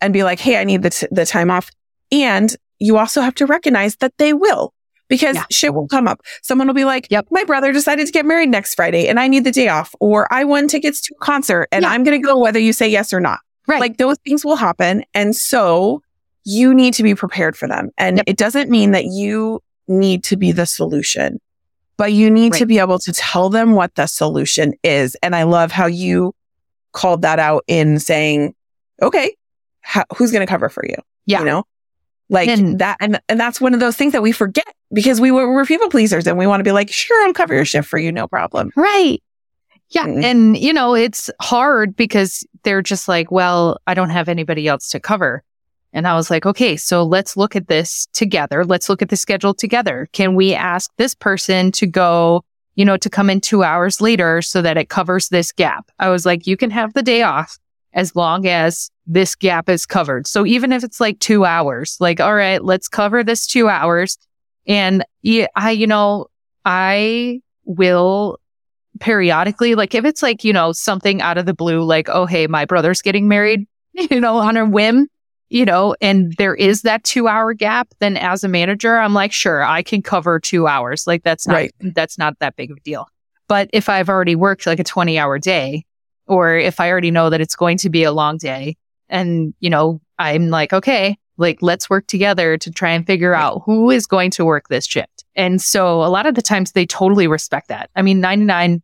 and be like, Hey, I need the, t- the time off. And you also have to recognize that they will because Yeah. shit will come up. Someone will be like, Yep. my brother decided to get married next Friday and I need the day off or I won tickets to a concert and Yeah. I'm going to go whether you say yes or not. Right. Like those things will happen. And so you need to be prepared for them. And Yep. it doesn't mean that you need to be the solution, but you need to be able to tell them what the solution is. And I love how you called that out in saying, okay, how, who's going to cover for you? Yeah. You know, like And- that. And, and that's one of those things that we forget because we were, we're people pleasers and we want to be like, sure, I'll cover your shift for you. No problem. Right. Yeah. Mm. And, you know, it's hard because they're just like, well, I don't have anybody else to cover. And I was like, okay, so let's look at this together. Let's look at the schedule together. Can we ask this person to go, you know, to come in two hours later so that it covers this gap? I was like, you can have the day off as long as this gap is covered. So even if it's like two hours, like, all right, let's cover this two hours. And I, you know, I will periodically, like if it's like, you know, something out of the blue, like, oh, hey, my brother's getting married, you know, on a whim, you know, and there is that two hour gap, then as a manager, I'm like, sure, I can cover two hours. Like that's not, Right. that's not that big of a deal. But if I've already worked like a 20 hour day, or if I already know that it's going to be a long day and, you know, I'm like, okay, like let's work together to try and figure out who is going to work this shift. And so a lot of the times they totally respect that. I mean, 99%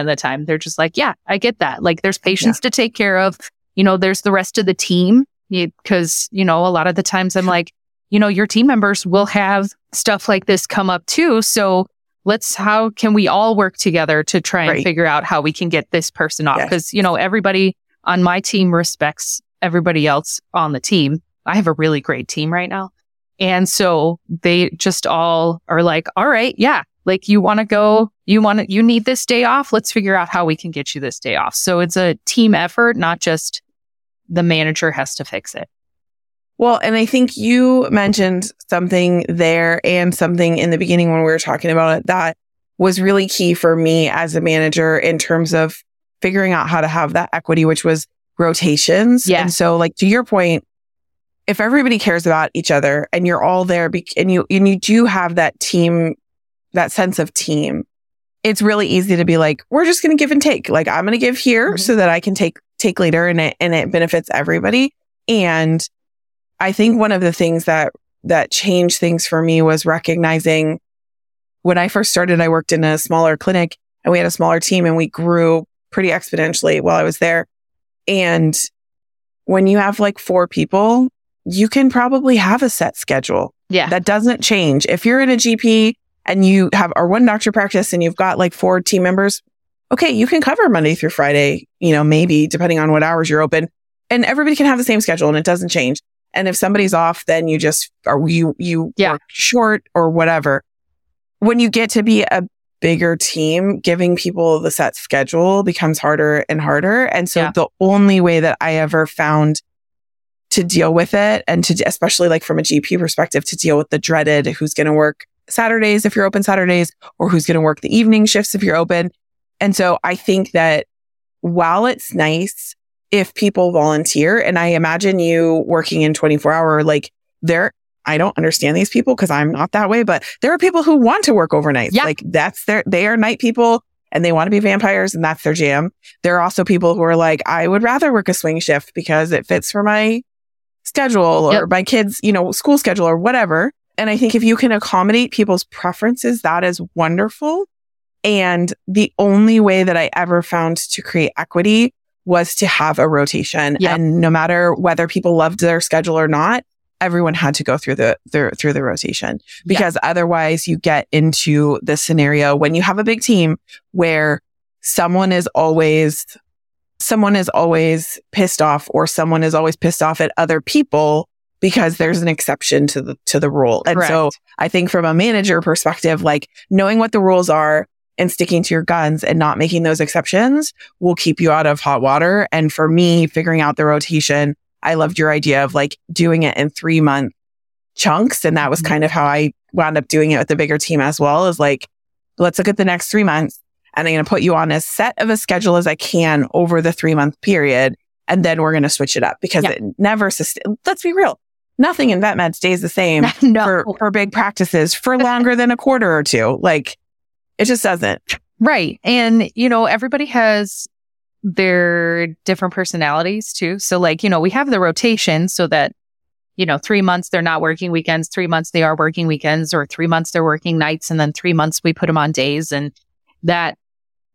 of the time they're just like, yeah, I get that. Like there's patients to take care of. You know, there's the rest of the team because, you know, a lot of the times I'm like, you know, your team members will have stuff like this come up too. So let's, how can we all work together to try and Right. figure out how we can get this person off? Yes. Because, you know, everybody on my team respects everybody else on the team. I have a really great team right now. And so they just all are like, all right, yeah, like you want to go, you want to, you need this day off. Let's figure out how we can get you this day off. So it's a team effort, not just the manager has to fix it. Well, and I think you mentioned something there and something in the beginning when we were talking about it that was really key for me as a manager in terms of figuring out how to have that equity, which was rotations. Yeah. And so like to your point, if everybody cares about each other and you're all there bec and you, and you do have that team, that sense of team, it's really easy to be like, we're just going to give and take. Like I'm going to give here Mhm. so that I can take, take later and it, and it benefits everybody. And I think one of the things that that changed things for me was recognizing when I first started, I worked in a smaller clinic and we had a smaller team and we grew pretty exponentially while I was there. And when you have like four people, you can probably have a set schedule Yeah. that doesn't change. If you're in a GP and you have our one doctor practice and you've got like four team members, okay, you can cover Monday through Friday, you know, maybe depending on what hours you're open and everybody can have the same schedule and it doesn't change. And if somebody's off, then you just, or you, you Yeah. work short or whatever. When you get to be a bigger team, giving people the set schedule becomes harder and harder. And so Yeah. the only way that I ever found to deal with it and to, especially like from a GP perspective, to deal with the dreaded who's going to work Saturdays if you're open Saturdays or who's going to work the evening shifts if you're open. And so I think that while it's nice if people volunteer. And I imagine you working in 24 hour, like there, I don't understand these people because I'm not that way, but there are people who want to work overnight. Yeah. Like that's their, they are night people and they want to be vampires and that's their jam. There are also people who are like, I would rather work a swing shift because it fits for my schedule or Yep. my kids, you know, school schedule or whatever. And I think if you can accommodate people's preferences, that is wonderful. And the only way that I ever found to create equity was to have a rotation. Yep. And no matter whether people loved their schedule or not, everyone had to go through the, the through the rotation because otherwise you get into the scenario when you have a big team where someone is always someone is always pissed off or someone is always pissed off at other people because there's an exception to the to the rule. And so I think from a manager perspective, like knowing what the rules are and sticking to your guns and not making those exceptions will keep you out of hot water. And for me, figuring out the rotation, I loved your idea of like doing it in three month chunks. And that was Mhm. kind of how I wound up doing it with the bigger team as well is like, let's look at the next three months and I'm going to put you on as set of a schedule as I can over the three month period. And then we're going to switch it up because Yeah. it never, sust- let's be real. Nothing in vet med stays the same no. for, for big practices for longer than a quarter or two. Like it just doesn't. Right. And, you know, everybody has their different personalities too. So, like, you know, we have the rotation so that, you know, three months they're not working weekends, three months they are working weekends, or three months they're working nights, and then three months we put them on days. And that,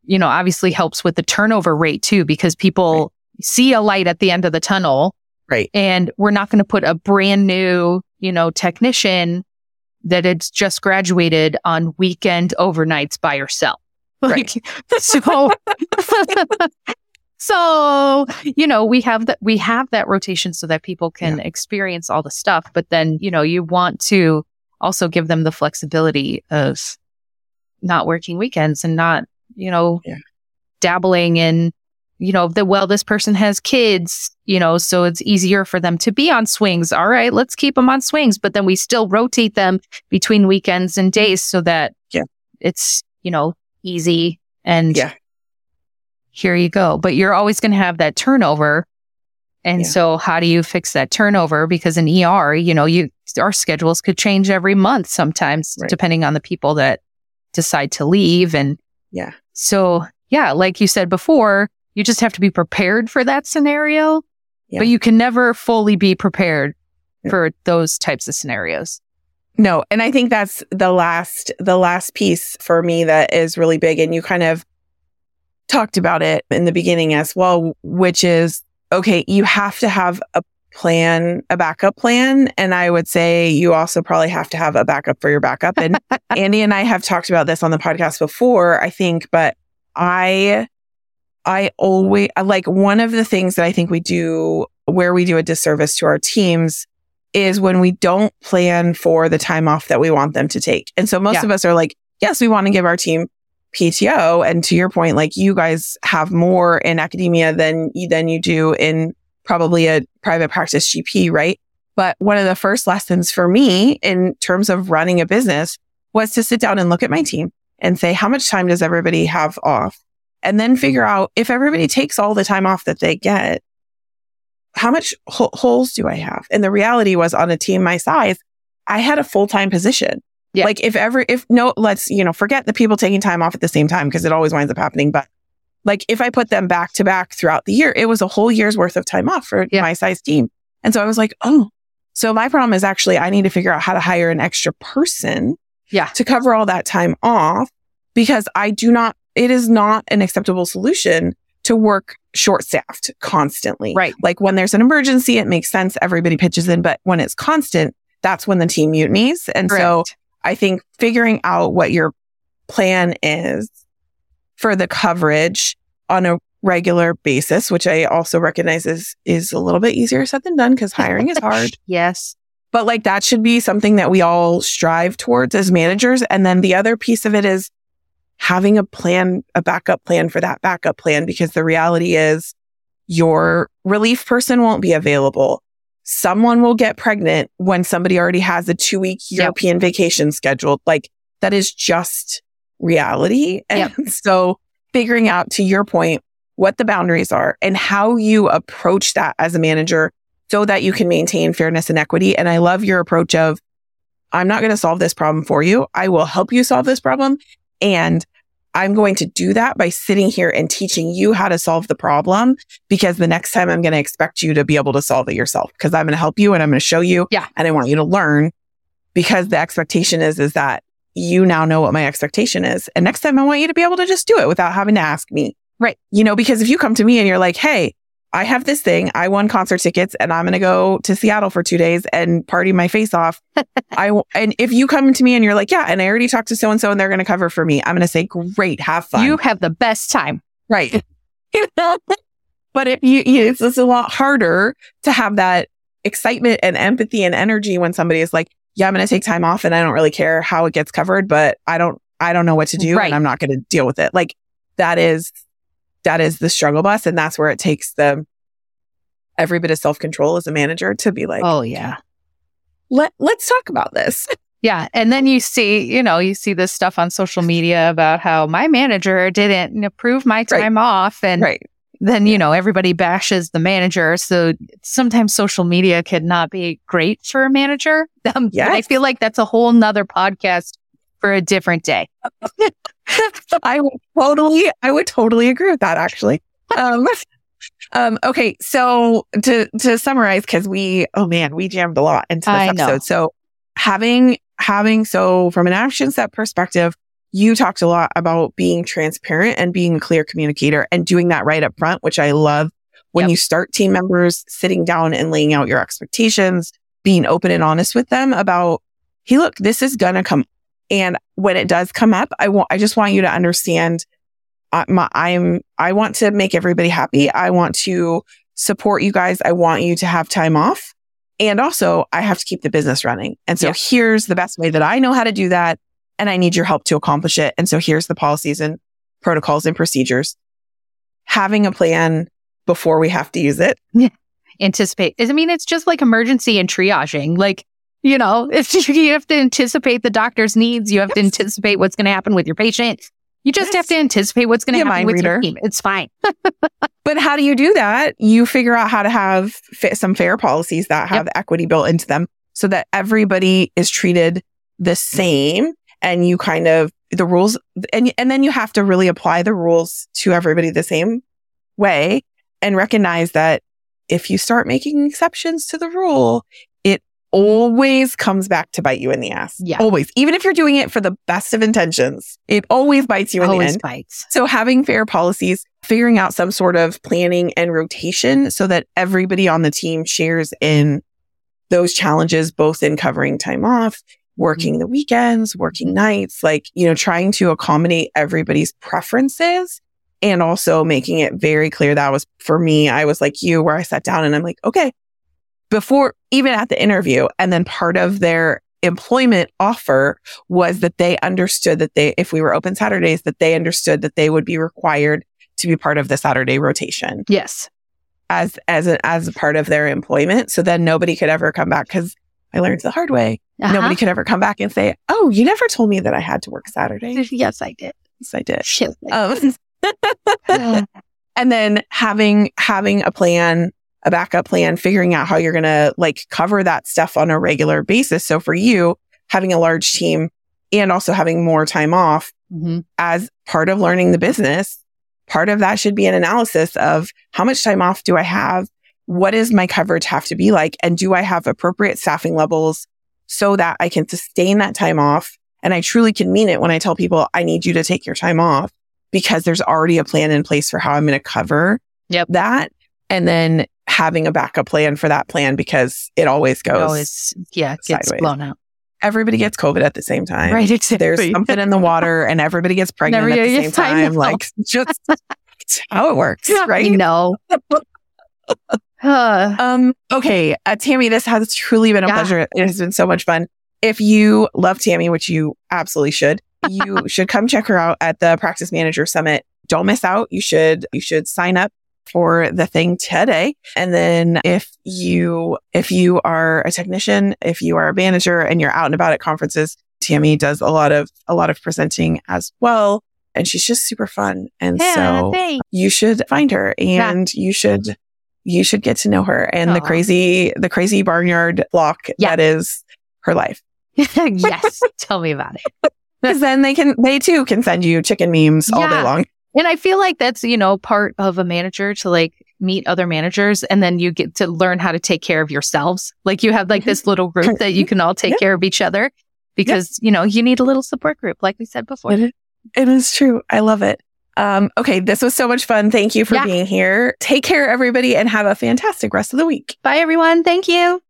you know, obviously helps with the turnover rate too, because people see a light at the end of the tunnel. Right. And we're not going to put a brand new, you know, technician that it's just graduated on weekend overnights by yourself. Like, so, so, you know, we have that, we have that rotation so that people can experience all the stuff. But then, you know, you want to also give them the flexibility of not working weekends and not, you know, Yeah. dabbling in, you know, the, well, this person has kids, you know, so it's easier for them to be on swings. All right, let's keep them on swings, but then we still rotate them between weekends and days so that Yeah. it's, you know, easy and Yeah. here you go. But you're always going to have that turnover. And Yeah. so how do you fix that turnover? Because in ER, you know, you, our schedules could change every month sometimes, Right. depending on the people that decide to leave. And Yeah. so, yeah, like you said before, you just have to be prepared for that scenario, Yeah. but you can never fully be prepared Yeah. for those types of scenarios. No, and I think that's the last the last piece for me that is really big and you kind of talked about it in the beginning as well, which is okay, you have to have a plan, a backup plan, and I would say you also probably have to have a backup for your backup and Andy and I have talked about this on the podcast before, I think, but I I always like one of the things that I think we do where we do a disservice to our teams is when we don't plan for the time off that we want them to take. And so most Yeah. of us are like, yes, we want to give our team PTO. And to your point, like you guys have more in academia than than you do in probably a private practice GP, right? But one of the first lessons for me in terms of running a business was to sit down and look at my team and say, how much time does everybody have off? And then figure out if everybody takes all the time off that they get, how much ho- holes do I have? And the reality was on a team my size, I had a full-time position. Yeah. Like if ever, if no, let's, you know, forget the people taking time off at the same time because it always winds up happening. But like if I put them back to back throughout the year, it was a whole year's worth of time off for Yeah. my size team. And so I was like, oh, so my problem is actually I need to figure out how to hire an extra person Yeah. to cover all that time off because I do not, it is not an acceptable solution to work short staffed constantly. Right. Like when there's an emergency, it makes sense. Everybody pitches in. But when it's constant, that's when the team mutinies. And so I think figuring out what your plan is for the coverage on a regular basis, which I also recognize is, is a little bit easier said than done because hiring is hard. Yes. But like that should be something that we all strive towards as managers. And then the other piece of it is having a plan, a backup plan for that backup plan, because the reality is your relief person won't be available. Someone will get pregnant when somebody already has a two week Yep. European vacation scheduled. Like that is just reality. And Yep. so figuring out to your point, what the boundaries are and how you approach that as a manager so that you can maintain fairness and equity. And I love your approach of, I'm not going to solve this problem for you. I will help you solve this problem. And I'm going to do that by sitting here and teaching you how to solve the problem because the next time I'm going to expect you to be able to solve it yourself because I'm going to help you and I'm going to show you. Yeah. And I want you to learn because the expectation is, is that you now know what my expectation is. And next time I want you to be able to just do it without having to ask me. Right. You know, because if you come to me and you're like, Hey, I have this thing. I won concert tickets and I'm going to go to Seattle for two days and party my face off. I, and if you come to me and you're like, yeah, and I already talked to so and so and they're going to cover for me, I'm going to say, great, have fun. You have the best time. right. but if you, you it's, it's a lot harder to have that excitement and empathy and energy when somebody is like, yeah, I'm going to take time off and I don't really care how it gets covered, but I don't, I don't know what to do Right. and I'm not going to deal with it. Like that is, that is the struggle bus. And that's where it takes the every bit of self control as a manager to be like, Oh, yeah. let, let's talk about this. Yeah. And then you see, you know, you see this stuff on social media about how my manager didn't approve my time off. And right. then, you know, everybody bashes the manager. So sometimes social media could not be great for a manager. Um, but I feel like that's a whole nother podcast for a different day. I would totally, I would totally agree with that actually. Um, um, okay. So to, to summarize, cause we, oh man, we jammed a lot into this I know. episode. So having, having, so from an action step perspective, you talked a lot about being transparent and being a clear communicator and doing that right up front, which I love when Yep. you start team members sitting down and laying out your expectations, being open and honest with them about, Hey, look, this is going to come. And when it does come up, I want, I just want you to understand, uh, my, I'm, I want to make everybody happy. I want to support you guys. I want you to have time off. And also I have to keep the business running. And so Yeah. here's the best way that I know how to do that. And I need your help to accomplish it. And so here's the policies and protocols and procedures. Having a plan before we have to use it. Anticipate. I mean, it's just like emergency and triaging. Like, you know, it's you have to anticipate the doctor's needs. You have to anticipate what's going to happen with your patient. You just have to anticipate what's going to happen with your reader. team. It's fine. But how do you do that? You figure out how to have some fair policies that have equity built into them so that everybody is treated the same and you kind of the rules and and then you have to really apply the rules to everybody the same way and recognize that if you start making exceptions to the rule, always comes back to bite you in the ass. Yeah. Always. Even if you're doing it for the best of intentions, it always bites you in the Always end. bites. So having fair policies, figuring out some sort of planning and rotation so that everybody on the team shares in those challenges, both in covering time off, working the weekends, working nights, like, you know, trying to accommodate everybody's preferences and also making it very clear that was for me. I was like you, where I sat down and I'm like, okay, before even at the interview. And then part of their employment offer was that they understood that they, if we were open Saturdays, that they understood that they would be required to be part of the Saturday rotation Yes. as, as a, as a part of their employment. So then nobody could ever come back because I learned the hard way. Uh-huh. Nobody could ever come back and say, Oh, you never told me that I had to work Saturdays. Yes, I did. Yes, I did. Shit. Um, and then having, having a plan, a backup plan, figuring out how you're going to like cover that stuff on a regular basis. So for you, having a large team and also having more time off Mhm. as part of learning the business, part of that should be an analysis of how much time off do I have? What does my coverage have to be like? And do I have appropriate staffing levels so that I can sustain that time off? And I truly can mean it when I tell people I need you to take your time off because there's already a plan in place for how I'm going to cover Yep. that. And then having a backup plan for that plan because it always It goes. always, yeah, it gets sideways. blown out. Everybody gets COVID at the same time Right. Exactly. there's something in the water and everybody gets pregnant Never at the same time time. Like just how it works, right? know. Uh, Um, okay. Uh, Tami, this has truly been a Yeah. pleasure. It has been so much fun. If you love Tami, which you absolutely should, you should come check her out at the Practice Manager Summit. Don't miss out. You should, you should sign up for the thing today. And then if you, if you are a technician, if you are a manager and you're out and about at conferences, Tami does a lot of, a lot of presenting as well. and she's just super fun. And Yeah, so thanks. you should find her and you should you should get to know her and the crazy the crazy barnyard block Yeah. that is her life. yes. Tell me about it. Because then they can they too can send you chicken memes all day long. And I feel like that's, you know, part of a manager to like meet other managers and then you get to learn how to take care of yourselves. Like you have like this little group that you can all take Yeah. care of each other because, you know, you need a little support group, like we said before. It is, it is true. I love it. Um, okay, this was so much fun. Thank you for Yeah. being here. Take care, everybody, and have a fantastic rest of the week. Bye, everyone. Thank you.